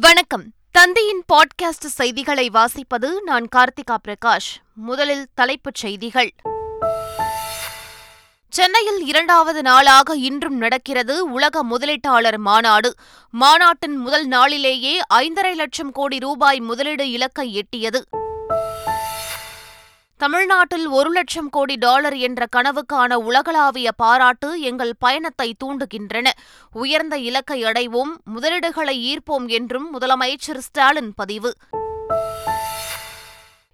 வணக்கம். தந்தையின் பாட்காஸ்ட் செய்திகளை வாசிப்பது நான் கார்த்திகா பிரகாஷ். முதலில் தலைப்புச் செய்திகள். சென்னையில் இரண்டாவது நாளாக இன்றும் நடக்கிறது உலக முதலீட்டாளர் மாநாடு. மாநாட்டின் முதல் நாளிலேயே ஐந்தரை லட்சம் கோடி ரூபாய் முதலீடு இலக்கை எட்டியது. தமிழ்நாட்டில் ஒரு லட்சம் கோடி டாலர் என்ற கனவுக்கான உலகளாவிய பாராட்டு எங்கள் பயணத்தை தூண்டுகின்றன. உயர்ந்த இலக்கை அடைவோம் முதலீடுகளை ஈர்ப்போம் என்றும் முதலமைச்சர் ஸ்டாலின் பதிவு.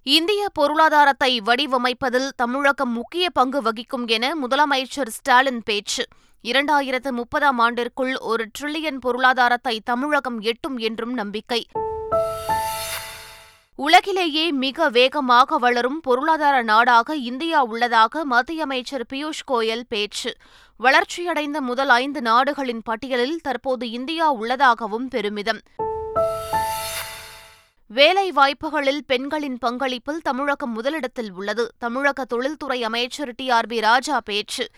இந்திய பொருளாதாரத்தை வடிவமைப்பதில் தமிழகம் முக்கிய பங்கு வகிக்கும் என முதலமைச்சர் ஸ்டாலின் பேச்சு. இரண்டாயிரத்து முப்பதாம் ஆண்டிற்குள் ஒரு டிரில்லியன் பொருளாதாரத்தை தமிழகம் எட்டும் என்றும் நம்பிக்கை. உலகிலேயே மிக வேகமாக வளரும் பொருளாதார நாடாக இந்தியா உள்ளதாக மத்திய அமைச்சர் பியூஷ் கோயல் பேச்சு. வளர்ச்சியடைந்த முதல் ஐந்து நாடுகளின் பட்டியலில் தற்போது இந்தியா உள்ளதாகவும் பெருமிதம். வேலை வாய்ப்புகளில் பெண்களின் பங்களிப்பில் தமிழகம் முதலிடத்தில் உள்ளது. தமிழக தொழில்துறை அமைச்சர் டி. ஆர். பி. ராஜா பேச்சு.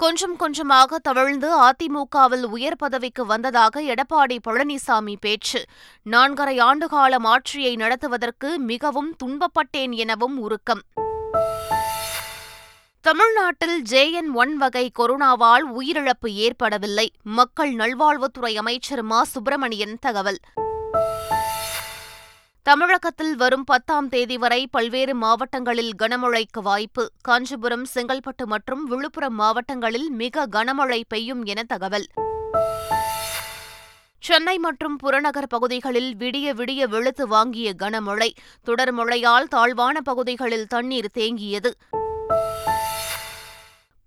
கொஞ்சம் கொஞ்சமாக தவழ்ந்து அதிமுகவில் உயர் பதவிக்கு வந்ததாக எடப்பாடி பழனிசாமி பேச்சு. நான்கரை ஆண்டுகாலம் ஆட்சியை நடத்துவதற்கு மிகவும் துன்பப்பட்டேன் எனவும் உருக்கம். தமிழ்நாட்டில் ஜேஎன் ஒன் வகை கொரோனாவால் உயிரிழப்பு ஏற்படவில்லை. மக்கள் நல்வாழ்வுத்துறை அமைச்சர் மா. சுப்பிரமணியன் தகவல். தமிழகத்தில் வரும் பத்தாம் தேதி வரை பல்வேறு மாவட்டங்களில் கனமழைக்கு வாய்ப்பு. காஞ்சிபுரம் செங்கல்பட்டு மற்றும் விழுப்புரம் மாவட்டங்களில் மிக கனமழை பெய்யும் என தகவல். சென்னை மற்றும் புறநகர் பகுதிகளில் விடிய விடிய வெளுத்து வாங்கிய கனமழை. தொடர் மழையால் தாழ்வான பகுதிகளில் தண்ணீர் தேங்கியது.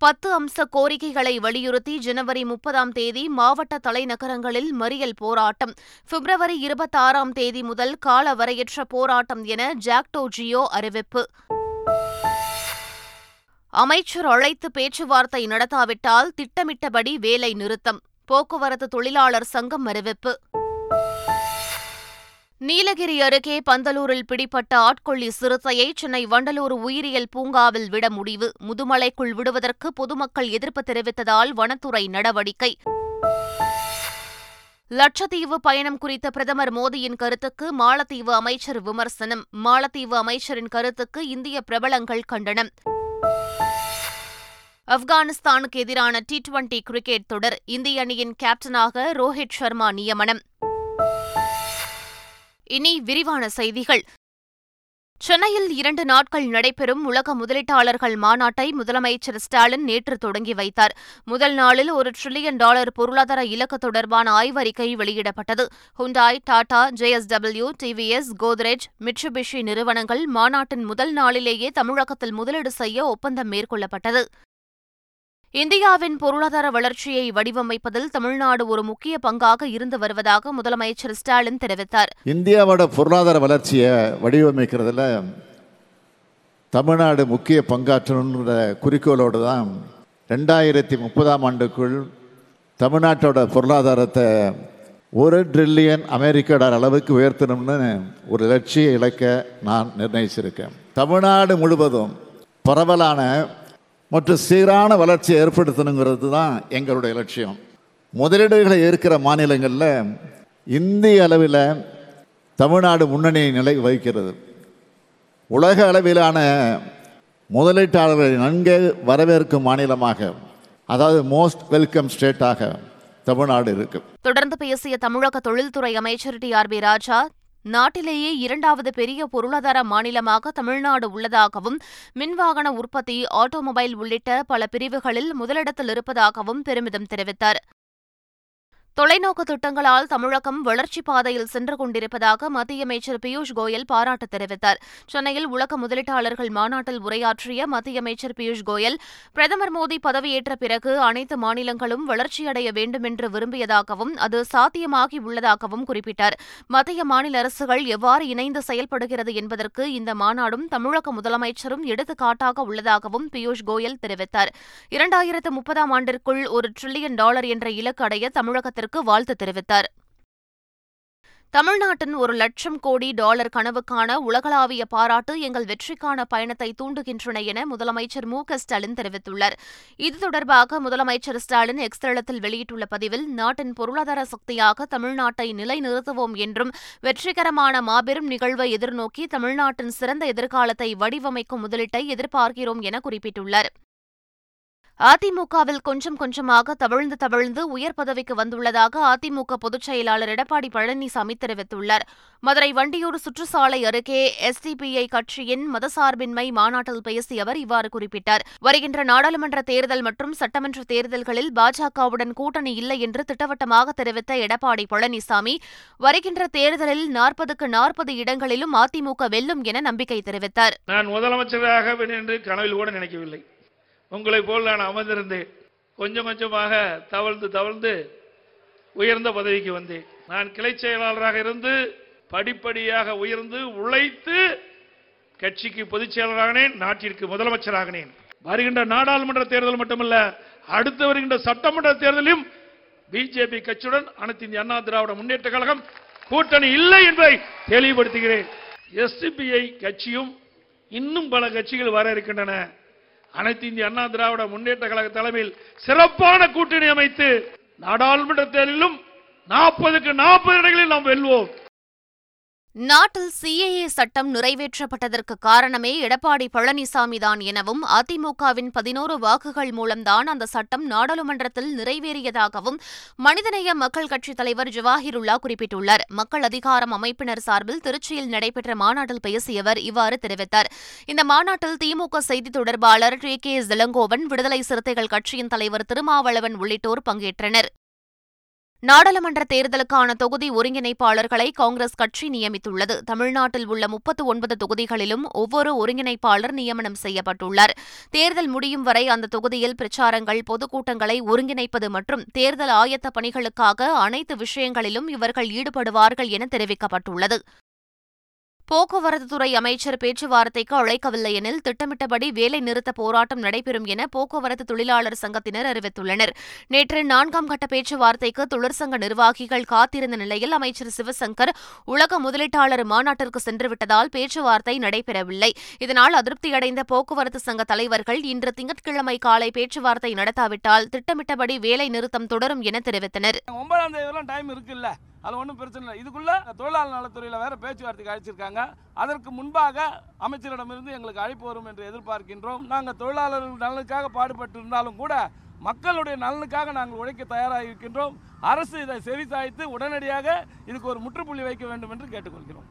பத்து அம்ச கோரிக்கைகளை வலியுறுத்தி ஜனவரி முப்பதாம் தேதி மாவட்ட தலைநகரங்களில் மறியல் போராட்டம். பிப்ரவரி இருபத்தாறாம் தேதி முதல் காலவரையற்ற போராட்டம் என ஜாக்டோ ஜியோ அறிவிப்பு. அமைச்சர் அழைத்து பேச்சுவார்த்தை நடத்தாவிட்டால் திட்டமிட்டபடி வேலை நிறுத்தம். போக்குவரத்து தொழிலாளர் சங்கம் அறிவிப்பு. நீலகிரி அருகே பந்தலூரில் பிடிப்பட்ட ஆட்கொள்ளி சிறுத்தையை சென்னை வண்டலூர் உயிரியல் பூங்காவில் விட முடிவு. முதுமலைக்குள் விடுவதற்கு பொதுமக்கள் எதிர்ப்பு தெரிவித்ததால் வனத்துறை நடவடிக்கை. லட்சத்தீவு பயணம் குறித்த பிரதமர் மோடியின் கருத்துக்கு மாலத்தீவு அமைச்சர் விமர்சனம். மாலத்தீவு அமைச்சரின் கருத்துக்கு இந்திய பிரபலங்கள் கண்டனம். ஆப்கானிஸ்தானுக்கு எதிரான டி டுவெண்டி கிரிக்கெட் தொடர். இந்திய அணியின் கேப்டனாக ரோஹித் சர்மா நியமனம். இனி விரிவான செய்திகள். சென்னையில் இரண்டு நாட்கள் நடைபெறும் உலக முதலீட்டாளர்கள் மாநாட்டை முதலமைச்சர் ஸ்டாலின் நேற்று தொடங்கி வைத்தார். முதல் நாளில் ஒரு டிரில்லியன் டாலர் பொருளாதார இலக்கு தொடர்பான ஆய்வறிக்கை வெளியிடப்பட்டது. Hyundai Tata JSW TVS Godrej Mitsubishi நிறுவனங்கள் மாநாட்டின் முதல் நாளிலேயே தமிழகத்தில் முதலீடு செய்ய ஒப்பந்தம் மேற்கொள்ளப்பட்டது. இந்தியாவின் பொருளாதார வளர்ச்சியை வடிவமைப்பதில் தமிழ்நாடு ஒரு முக்கிய பங்காக இருந்து வருவதாக முதலமைச்சர் ஸ்டாலின் தெரிவித்தார். இந்தியாவோட பொருளாதார வளர்ச்சியை வடிவமைக்கிறதுல தமிழ்நாடு முக்கிய பங்காற்றணுன்ற குறிக்கோளோடு தான் ரெண்டாயிரத்தி முப்பதாம் ஆண்டுக்குள் தமிழ்நாட்டோட பொருளாதாரத்தை ஒரு ட்ரில்லியன் அமெரிக்க டாலர் அளவுக்கு உயர்த்தணும்னு ஒரு லட்சிய இலக்க நான் நிர்ணயிச்சிருக்கேன். தமிழ்நாடு முழுவதும் பரவலான மற்றும் சீரான வளர்ச்சியை ஏற்படுத்தணுங்கிறது தான் எங்களுடைய லட்சியம். முதலீடுகளை ஏற்கிற மாநிலங்களில் இந்திய அளவில் தமிழ்நாடு முன்னணி நிலை வகிக்கிறது. உலக அளவிலான முதலீட்டாளர்களை நன்கு வரவேற்கும் மாநிலமாக அதாவது மோஸ்ட் வெல்கம் ஸ்டேட்டாக தமிழ்நாடு இருக்கு. தொடர்ந்து பேசிய தமிழக தொழில்துறை அமைச்சர் டி ஆர் பி ராஜா நாட்டிலேயே இரண்டாவது பெரிய பொருளாதார மாநிலமாக தமிழ்நாடு உள்ளதாகவும் மின்வாகன உற்பத்தி ஆட்டோமொபைல் உள்ளிட்ட பல பிரிவுகளில் முதலிடத்தில் இருப்பதாகவும் பெருமிதம் தெரிவித்தார். தொலைநோக்கு திட்டங்களால் தமிழகம் வளர்ச்சி பாதையில் சென்று கொண்டிருப்பதாக மத்திய அமைச்சர் பியூஷ் கோயல் பாராட்டு தெரிவித்தார். சென்னையில் உலக முதலீட்டாளர்கள் மாநாட்டில் உரையாற்றிய மத்திய அமைச்சர் பியூஷ் கோயல் பிரதமர் மோடி பதவியேற்ற பிறகு அனைத்து மாநிலங்களும் வளர்ச்சியடைய வேண்டும் என்று விரும்பியதாகவும் அது சாத்தியமாகி உள்ளதாகவும் குறிப்பிட்டார். மத்திய மாநில அரசுகள் எவ்வாறு இணைந்து செயல்படுகிறது என்பதற்கு இந்த மாநாடும் தமிழக முதலமைச்சரும் எடுத்துக்காட்டாக உள்ளதாகவும் பியூஷ் கோயல் தெரிவித்தார். இரண்டாயிரத்து முப்பதாம் ஆண்டிற்குள் ஒரு டிரில்லியன் டாலர் என்ற இலக்கு அடைய தமிழகத்திற்கு வாழ்த்து தெரிவித்தார். தமிழ்நாட்டின் ஒரு லட்சம் கோடி டாலர் கனவுக்கான உலகளாவிய பாராட்டு எங்கள் வெற்றிக்கான பயணத்தை தூண்டுகின்றன என முதலமைச்சர் மு க ஸ்டாலின் தெரிவித்துள்ளார். இது தொடர்பாக முதலமைச்சர் ஸ்டாலின் எக்ஸ் தளத்தில் வெளியிட்டுள்ள பதிவில் நாட்டின் பொருளாதார சக்தியாக தமிழ்நாட்டை நிலைநிறுத்துவோம் என்றும் வெற்றிகரமான மாபெரும் நிகழ்வை எதிர்நோக்கி தமிழ்நாட்டின் சிறந்த எதிர்காலத்தை வடிவமைக்கும் முதலீட்டை எதிர்பார்க்கிறோம் என குறிப்பிட்டுள்ளார். அதிமுகவில் கொஞ்சம் கொஞ்சமாக தவிழ்ந்து தவிழ்ந்து உயர் பதவிக்கு வந்துள்ளதாக அதிமுக பொதுச் செயலாளர் எடப்பாடி பழனிசாமி தெரிவித்துள்ளார். மதுரை வண்டியூர் சுற்றுச்சாலை அருகே எஸ்டிபிஐ கட்சியின் மதசார்பின்மை மாநாட்டில் பேசிய அவர் இவ்வாறு குறிப்பிட்டார். வருகின்ற நாடாளுமன்ற தேர்தல் மற்றும் சட்டமன்ற தேர்தல்களில் பாஜகவுடன் கூட்டணி இல்லை என்று திட்டவட்டமாக தெரிவித்த எடப்பாடி பழனிசாமி வருகின்ற தேர்தலில் நாற்பதுக்கு நாற்பது இடங்களிலும் அதிமுக வெல்லும் என நம்பிக்கை தெரிவித்தார். நான் முதலமைச்சராக கனவில் கூட நினைக்கவில்லை. உங்களை போல் நான் அமர்ந்திருந்தேன். கொஞ்சம் கொஞ்சமாக தவழ்ந்து தவழ்ந்து உயர்ந்த பதவிக்கு வந்தேன். நான் கிளை செயலாளராக இருந்து படிப்படியாக உயர்ந்து உழைத்து கட்சிக்கு பொதுச் செயலராகினேன் நாட்டிற்கு முதலமைச்சராகினேன். வருகின்ற நாடாளுமன்ற தேர்தல் மட்டுமல்ல அடுத்து வருகின்ற சட்டமன்ற தேர்தலிலும் பிஜேபி கட்சியுடன் அனைத்து இந்திய அண்ணா திராவிட முன்னேற்ற கழகம் கூட்டணி இல்லை என்பதை தெளிவுபடுத்துகிறேன். எஸ்டிபிஐ கட்சியும் இன்னும் பல கட்சிகள் வர இருக்கின்றன. அனைத்து இந்திய அண்ணா திராவிட முன்னேற்ற கழக தலைமையில் சிறப்பான கூட்டணி அமைத்து நாடாளுமன்ற தேர்தலிலும் நாற்பதுக்கு நாற்பது இடங்களில் நாம் வெல்வோம். நாட்டில் சிஏஏ சட்டம் நிறைவேற்றப்பட்டதற்கு காரணமே எடப்பாடி பழனிசாமிதான் எனவும் அதிமுகவின் பதினோரு வாக்குகள் மூலம்தான் அந்த சட்டம் நாடாளுமன்றத்தில் நிறைவேறியதாகவும் மனிதநேய மக்கள் கட்சித் தலைவர் ஜவாஹிருல்லா குறிப்பிட்டுள்ளார். மக்கள் அதிகாரம் அமைப்பினர் சார்பில் திருச்சியில் நடைபெற்ற மாநாட்டில் பேசியவர் இவ்வாறு தெரிவித்தார். இந்த மாநாட்டில் திமுக செய்தி தொடர்பாளர் டி கே இளங்கோவன் விடுதலை சிறுத்தைகள் கட்சியின் தலைவர் திருமாவளவன் உள்ளிட்டோர் பங்கேற்றனர். நாடாளுமன்ற தேர்தலுக்கான தொகுதி ஒருங்கிணைப்பாளர்களை காங்கிரஸ் கட்சி நியமித்துள்ளது. தமிழ்நாட்டில் உள்ள முப்பத்து ஒன்பது தொகுதிகளிலும் ஒவ்வொரு ஒருங்கிணைப்பாளர் நியமனம் செய்யப்பட்டுள்ளார். தேர்தல் முடியும் வரை அந்த தொகுதியில் பிரச்சாரங்கள் பொதுக்கூட்டங்களை ஒருங்கிணைப்பது மற்றும் தேர்தல் ஆயத்த பணிகளுக்காக அனைத்து விஷயங்களிலும் இவர்கள் ஈடுபடுவார்கள் என தெரிவிக்கப்பட்டுள்ளது. போக்குவரத்துத்துறை அமைச்சர் பேச்சுவார்த்தைக்கு அழைக்கவில்லை எனில் திட்டமிட்டபடி வேலை நிறுத்த போராட்டம் நடைபெறும் என போக்குவரத்து தொழிலாளர் சங்கத்தினர் அறிவித்துள்ளனர். நேற்று நான்காம் கட்ட பேச்சுவார்த்தைக்கு தொழிற்சங்க நிர்வாகிகள் காத்திருந்த நிலையில் அமைச்சர் சிவசங்கர் உலக முதலீட்டாளர் மாநாட்டிற்கு சென்றுவிட்டதால் பேச்சுவார்த்தை நடைபெறவில்லை. இதனால் அதிருப்தியடைந்த போக்குவரத்து சங்க தலைவர்கள் இன்று திங்கட்கிழமை காலை பேச்சுவார்த்தை நடத்தாவிட்டால் திட்டமிட்டபடி வேலை நிறுத்தம் தொடரும் என தெரிவித்தனர். அது ஒன்றும் பிரச்சனை இல்லை. இதுக்குள்ள தொழிலாளர் நலத்துறையில் வேற பேச்சுவார்த்தைக்கு அழைச்சிருக்காங்க. அதற்கு முன்பாக அமைச்சரிடமிருந்து எங்களுக்கு அழைப்பு வரும் என்று எதிர்பார்க்கின்றோம். நாங்கள் தொழிலாளர்கள் நலனுக்காக பாடுபட்டு இருந்தாலும் கூட மக்களுடைய நலனுக்காக நாங்கள் உழைக்க தயாராக இருக்கின்றோம். அரசு இதை செவிசாய்த்து உடனடியாக இதுக்கு ஒரு முற்றுப்புள்ளி வைக்க வேண்டும் என்று கேட்டுக்கொள்கிறோம்.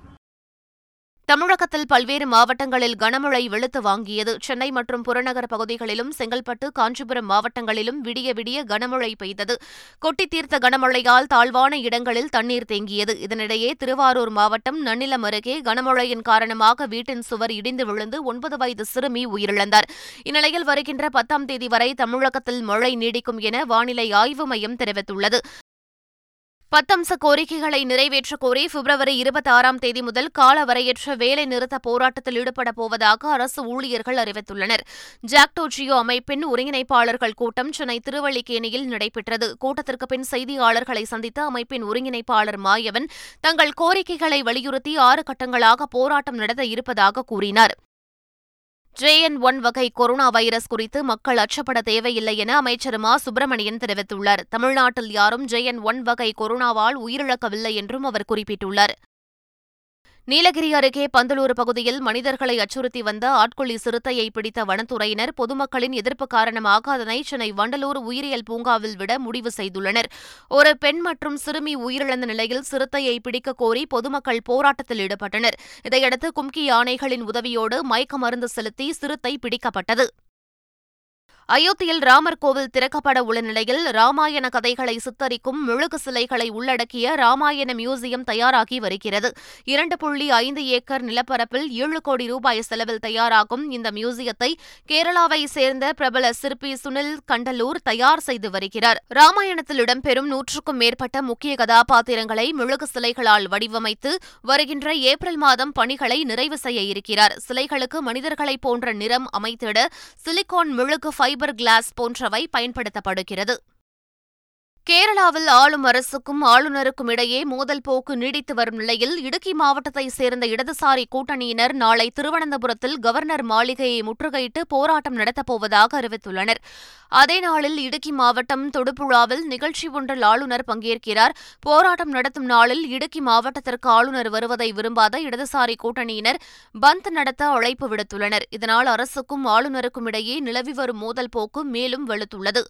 தமிழகத்தில் பல்வேறு மாவட்டங்களில் கனமழை வெளுத்து வாங்கியது. சென்னை மற்றும் புறநகர் பகுதிகளிலும் செங்கல்பட்டு காஞ்சிபுரம் மாவட்டங்களிலும் விடிய விடிய கனமழை பெய்தது. கொட்டி தீர்த்த கனமழையால் தாழ்வான இடங்களில் தண்ணீர் தேங்கியது. இதனிடையே திருவாரூர் மாவட்டம் நன்னிலம் அருகே கனமழையின் காரணமாக வீட்டின் சுவர் இடிந்து விழுந்து ஒன்பது வயது சிறுமி உயிரிழந்தார். இந்நிலையில் வருகின்ற பத்தாம் தேதி வரை தமிழகத்தில் மழை நீடிக்கும் என வானிலை ஆய்வு மையம் தெரிவித்துள்ளது. பத்தம்ச கோரிக்கைகளை நிறைவேற்றக் கோரி பிப்ரவரி இருபத்தி ஆறாம் தேதி முதல் காலவரையற்ற வேலை நிறுத்த போராட்டத்தில் ஈடுபடப் போவதாக அரசு ஊழியர்கள் அறிவித்துள்ளனர். ஜாக்டோ ஜியோ அமைப்பின் ஒருங்கிணைப்பாளர்கள் கூட்டம் சென்னை திருவள்ளிக்கேணியில் நடைபெற்றது. கூட்டத்திற்கு பின் செய்தியாளர்களை சந்தித்த அமைப்பின் ஒருங்கிணைப்பாளர் மாயவன் தங்கள் கோரிக்கைகளை வலியுறுத்தி ஆறு கட்டங்களாக போராட்டம் நடத்த இருப்பதாக கூறினார். ஜேஎன் ஒன் வகை கொரோனா வைரஸ் குறித்து மக்கள் அச்சப்பட தேவையில்லை என அமைச்சர் மா. சுப்பிரமணியன் தெரிவித்துள்ளார். தமிழ்நாட்டில் யாரும் ஜேஎன் ஒன் வகை கொரோனாவால் உயிரிழக்கவில்லை என்றும் அவர் குறிப்பிட்டுள்ளார். நீலகிரி அருகே பந்தலூர் பகுதியில் மனிதர்களை அச்சுறுத்தி வந்த ஆட்கொள்ளி சிறுத்தையை பிடித்த வனத்துறையினர் பொதுமக்களின் எதிர்ப்பு காரணமாக அதனை சென்னை வண்டலூர் உயிரியல் பூங்காவில் விட முடிவு செய்துள்ளனர். ஒரு பெண் மற்றும் சிறுமி உயிரிழந்த நிலையில் சிறுத்தையை பிடிக்க கோரி பொதுமக்கள் போராட்டத்தில் ஈடுபட்டனர். இதையடுத்து கும்கி யானைகளின் உதவியோடு மயக்க மருந்து செலுத்தி சிறுத்தை பிடிக்கப்பட்டது. அயோத்தியில் ராமர் கோவில் திறக்கப்பட உள்ள நிலையில் ராமாயண கதைகளை சித்தரிக்கும் மெழுகு சிலைகளை உள்ளடக்கிய ராமாயண மியூசியம் தயாராகி வருகிறது. இரண்டு புள்ளி ஐந்து ஏக்கர் நிலப்பரப்பில் ஏழு கோடி ரூபாய் செலவில் தயாராகும் இந்த மியூசியத்தை கேரளாவை சேர்ந்த பிரபல சிற்பி சுனில் கண்டலூர் தயார் செய்து வருகிறார். ராமாயணத்தில் இடம்பெறும் நூற்றுக்கும் மேற்பட்ட முக்கிய கதாபாத்திரங்களை மெழுகு சிலைகளால் வடிவமைத்து வருகின்ற ஏப்ரல் மாதம் பணிகளை நிறைவு செய்ய இருக்கிறார். சிலைகளுக்கு மனிதர்களைப் போன்ற நிறம் அமைத்திட சிலிகான் மெழுகு ஃபைபர் கிளாஸ் போன்றவை பயன்படுத்தப்படுகிறது. கேரளாவில் ஆளும் அரசுக்கும் ஆளுநருக்கும் இடையே மோதல் போக்கு நீடித்து வரும் நிலையில் இடுக்கி மாவட்டத்தைச் சேர்ந்த இடதுசாரி கூட்டணியினர் நாளை திருவனந்தபுரத்தில் கவர்னர் மாளிகையை முற்றுகையிட்டு போராட்டம் நடத்தப்போவதாக அறிவித்துள்ளனர். அதே நாளில் இடுக்கி மாவட்டம் தொடுபுழாவில் நிகழ்ச்சி ஒன்றில் ஆளுநர் பங்கேற்கிறார். போராட்டம் நடத்தும் நாளில் இடுக்கி மாவட்டத்திற்கு ஆளுநர் வருவதை விரும்பாத இடதுசாரி கூட்டணியினர் பந்த் நடத்த அழைப்பு விடுத்துள்ளனர். இதனால் அரசுக்கும் ஆளுநருக்கும் இடையே நிலவி வரும் மோதல் போக்கு மேலும் வெளுத்துள்ளது.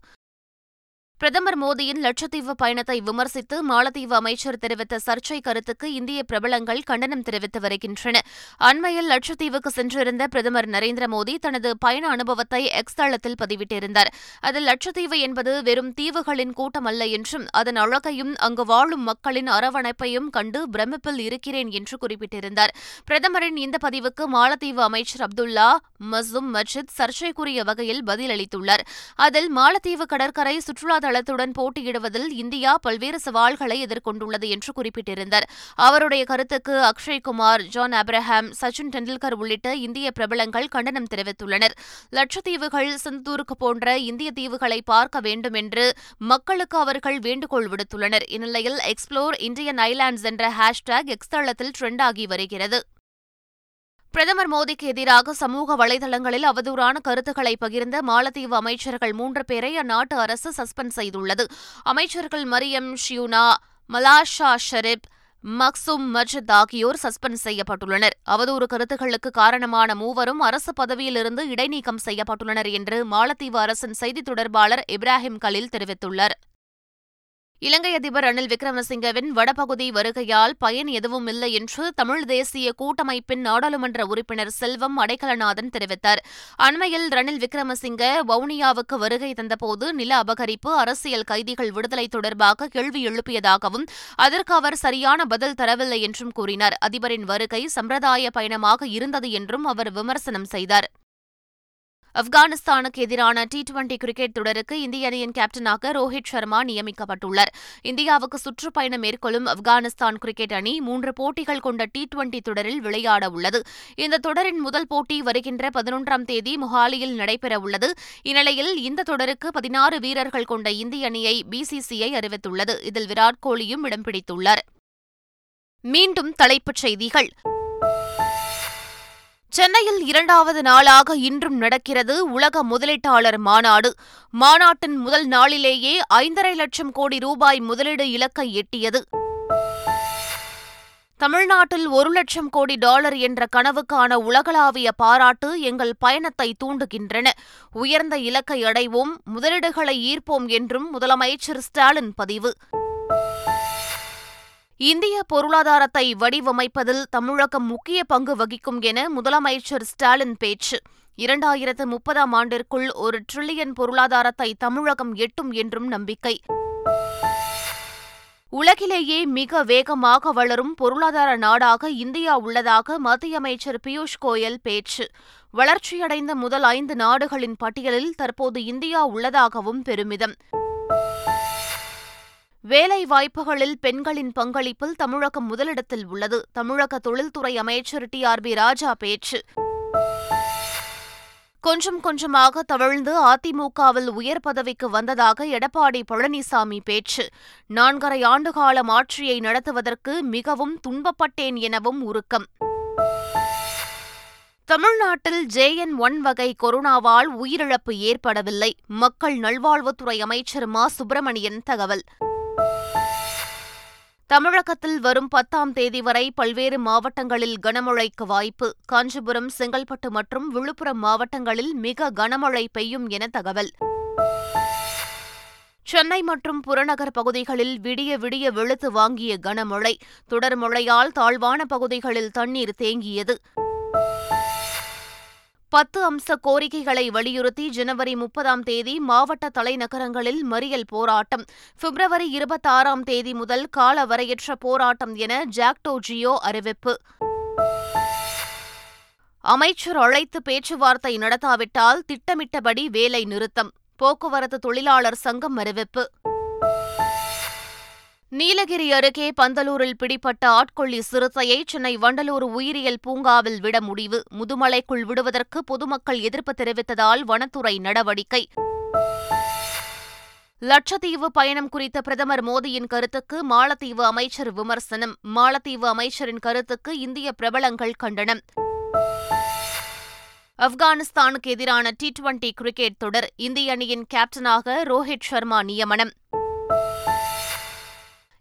பிரதமர் மோடியின் லட்சத்தீவு பயணத்தை விமர்சித்து மாலத்தீவு அமைச்சர் தெரிவித்த சர்ச்சை கருத்துக்கு இந்திய பிரபலங்கள் கண்டனம் தெரிவித்து வருகின்றன. அண்மையில் லட்சத்தீவுக்கு சென்றிருந்த பிரதமர் நரேந்திர மோடி தனது பயண அனுபவத்தை எக்ஸ் தளத்தில் பதிவிட்டிருந்தார். அதில் லட்சத்தீவு என்பது வெறும் தீவுகளின் கூட்டம் அல்ல என்றும் அதன் அழகையும் அங்கு வாழும் மக்களின் அரவணைப்பையும் கண்டு பிரமிப்பில் இருக்கிறேன் என்று குறிப்பிட்டிருந்தார். பிரதமரின் இந்த பதிவுக்கு மாலத்தீவு அமைச்சர் அப்துல்லா மசூம் மஜித் சர்ச்சைக்குரிய வகையில் பதிலளித்துள்ளார். அதில் மாலத்தீவு கடற்கரை சுற்றுலா தளத்துடன் போட்டியிடுவதில் இந்தியா பல்வேறு சவால்களை எதிர்கொண்டுள்ளது என்று குறிப்பிட்டிருந்தார். அவருடைய கருத்துக்கு அக்ஷய்குமார் ஜான் அப்ரஹாம் சச்சின் டெண்டுல்கர் உள்ளிட்ட இந்திய பிரபலங்கள் கண்டனம் தெரிவித்துள்ளனர். லட்சத்தீவுகள் சிந்தூருக்கு போன்ற இந்திய தீவுகளை பார்க்க வேண்டும் என்று மக்களுக்கு அவர்கள் வேண்டுகோள் விடுத்துள்ளனர். இந்நிலையில் எக்ஸ்ப்ளோர் இந்தியன் ஐலாண்ட்ஸ் என்ற ஹேஷ்டேக் எக்ஸ் தளத்தில் ட்ரெண்டாகி வருகிறது. பிரதமர் மோடிக்கு எதிராக சமூக வலைதளங்களில் அவதூறான கருத்துக்களை பகிர்ந்த மாலத்தீவு அமைச்சர்கள் மூன்று பேரை அந்நாட்டு அரசு சஸ்பெண்ட் செய்துள்ளது. அமைச்சர்கள் மரியம் ஷியூனா மலாஷா ஷெரீப் மக்சூம் மஜித் ஆகியோர் சஸ்பெண்ட் செய்யப்பட்டுள்ளனர். அவதூறு கருத்துக்களுக்கு காரணமான மூவரும் அரசு பதவியிலிருந்து இடைநீக்கம் செய்யப்பட்டுள்ளனர் என்று மாலத்தீவு அரசின் செய்தித் தொடர்பாளர் இப்ராஹிம் கலீல் தெரிவித்துள்ளார். இலங்கை அதிபர் ரணில் விக்ரமசிங்கவின் வடபகுதி வருகையால் பயன் எதுவும் இல்லை என்று தமிழ் தேசிய கூட்டமைப்பின் நாடாளுமன்ற உறுப்பினர் செல்வம் அடைக்கலநாதன் தெரிவித்தார். அண்மையில் ரணில் விக்ரமசிங்க வவுனியாவுக்கு வருகை தந்தபோது நில அபகரிப்பு அரசியல் கைதிகள் விடுதலை தொடர்பாக கேள்வி எழுப்பியதாகவும் அதற்கு அவர் சரியான பதில் தரவில்லை என்றும் கூறினார். அதிபரின் வருகை சம்பிரதாய பயணமாக இருந்தது என்றும் அவர் விமர்சனம் செய்தார். ஆப்கானிஸ்தானுக்கு எதிரான டி டுவெண்டி கிரிக்கெட் தொடருக்கு இந்திய அணியின் கேப்டனாக ரோஹித் சர்மா நியமிக்கப்பட்டுள்ளார். இந்தியாவுக்கு சுற்றுப்பயணம் மேற்கொள்ளும் ஆப்கானிஸ்தான் கிரிக்கெட் அணி மூன்று போட்டிகள் கொண்ட டி டுவெண்டி தொடரில் விளையாட உள்ளது. இந்த தொடரின் முதல் போட்டி வருகின்ற பதினொன்றாம் தேதி மொஹாலியில் நடைபெறவுள்ளது இந்நிலையில் இந்த தொடருக்கு பதினாறு வீரர்கள் கொண்ட இந்திய அணியை பிசிசிஐ அறிவித்துள்ளது. இதில் விராட் கோலியும் இடம் பிடித்துள்ளார். மீண்டும் தலைப்புச் செய்திகள். சென்னையில் இரண்டாவது நாளாக இன்றும் நடக்கிறது உலக முதலீட்டாளர் மாநாடு. மாநாட்டின் முதல் நாளிலேயே ஐந்தரை லட்சம் கோடி ரூபாய் முதலீடு இலக்கை எட்டியது. தமிழ்நாட்டில் ஒரு லட்சம் கோடி டாலர் என்ற கனவுக்கான உலகளாவிய பாராட்டு எங்கள் பயணத்தை தூண்டுகின்றன. உயர்ந்த இலக்கை அடைவோம் முதலீடுகளை ஈர்ப்போம் என்றும் முதலமைச்சர் ஸ்டாலின் பதிவு. இந்திய பொருளாதாரத்தை வடிவமைப்பதில் தமிழகம் முக்கிய பங்கு வகிக்கும் என முதலமைச்சர் ஸ்டாலின் பேச்சு. இரண்டாயிரத்து முப்பதாம் ஆண்டிற்குள் ஒரு டிரில்லியன் பொருளாதாரத்தை தமிழகம் எட்டும் என்றும் நம்பிக்கை. உலகிலேயே மிக வேகமாக வளரும் பொருளாதார நாடாக இந்தியா உள்ளதாக மத்திய அமைச்சர் பியூஷ் கோயல் பேச்சு. வளர்ச்சியடைந்த முதல் ஐந்து நாடுகளின் பட்டியலில் தற்போது இந்தியா உள்ளதாகவும் பெருமிதம். வேலை வாய்ப்புகளில் பெண்களின் பங்களிப்பில் தமிழகம் முதலிடத்தில் உள்ளது. தமிழக தொழில்துறை அமைச்சர் டி. ஆர். பி. ராஜா பேச்சு. கொஞ்சம் கொஞ்சமாக தவழ்ந்து அதிமுகவில் உயர் பதவிக்கு வந்ததாக எடப்பாடி பழனிசாமி பேச்சு. நான்கரை ஆண்டுகாலம் ஆட்சியை நடத்துவதற்கு மிகவும் துன்பப்பட்டேன் எனவும் உருக்கம். தமிழ்நாட்டில் ஜேஎன் ஒன் வகை கொரோனாவால் உயிரிழப்பு ஏற்படவில்லை. மக்கள் நல்வாழ்வுத்துறை அமைச்சர் மா. சுப்பிரமணியன் தகவல். தமிழகத்தில் வரும் பத்தாம் தேதி வரை பல்வேறு மாவட்டங்களில் கனமழைக்கு வாய்ப்பு. காஞ்சிபுரம் செங்கல்பட்டு மற்றும் விழுப்புரம் மாவட்டங்களில் மிக கனமழை பெய்யும் என தகவல். சென்னை மற்றும் புறநகர் பகுதிகளில் விடிய விடிய வெளுத்து வாங்கிய கனமழை. தொடர் மழையால் தாழ்வான பகுதிகளில் தண்ணீர் தேங்கியது. பத்து அம்ச கோரிக்கைகளை வலியுறுத்தி ஜனவரி முப்பதாம் தேதி மாவட்ட தலைநகரங்களில் மறியல் போராட்டம். பிப்ரவரி இருபத்தாறாம் தேதி முதல் காலவரையற்ற போராட்டம் என ஜாக்டோ ஜியோ அறிவிப்பு. அமைச்சர் அழைத்து பேச்சுவார்த்தை நடத்தாவிட்டால் திட்டமிட்டபடி வேலை நிறுத்தம். போக்குவரத்து தொழிலாளர் சங்கம் அறிவிப்பு. நீலகிரி அருகே பந்தலூரில் பிடிப்பட்ட ஆட்கொள்ளி சிறுத்தையை சென்னை வண்டலூர் உயிரியல் பூங்காவில் விட முடிவு. முதுமலைக்குள் விடுவதற்கு பொதுமக்கள் எதிர்ப்பு தெரிவித்ததால் வனத்துறை நடவடிக்கை. லட்சத்தீவு பயணம் குறித்த பிரதமர் மோடியின் கருத்துக்கு மாலத்தீவு அமைச்சர் விமர்சனம். மாலத்தீவு அமைச்சரின் கருத்துக்கு இந்திய பிரபலங்கள் கண்டனம். ஆப்கானிஸ்தானுக்கு எதிரான டி டுவெண்டி கிரிக்கெட் தொடர். இந்திய அணியின் கேப்டனாக ரோஹித் சர்மா நியமனம்.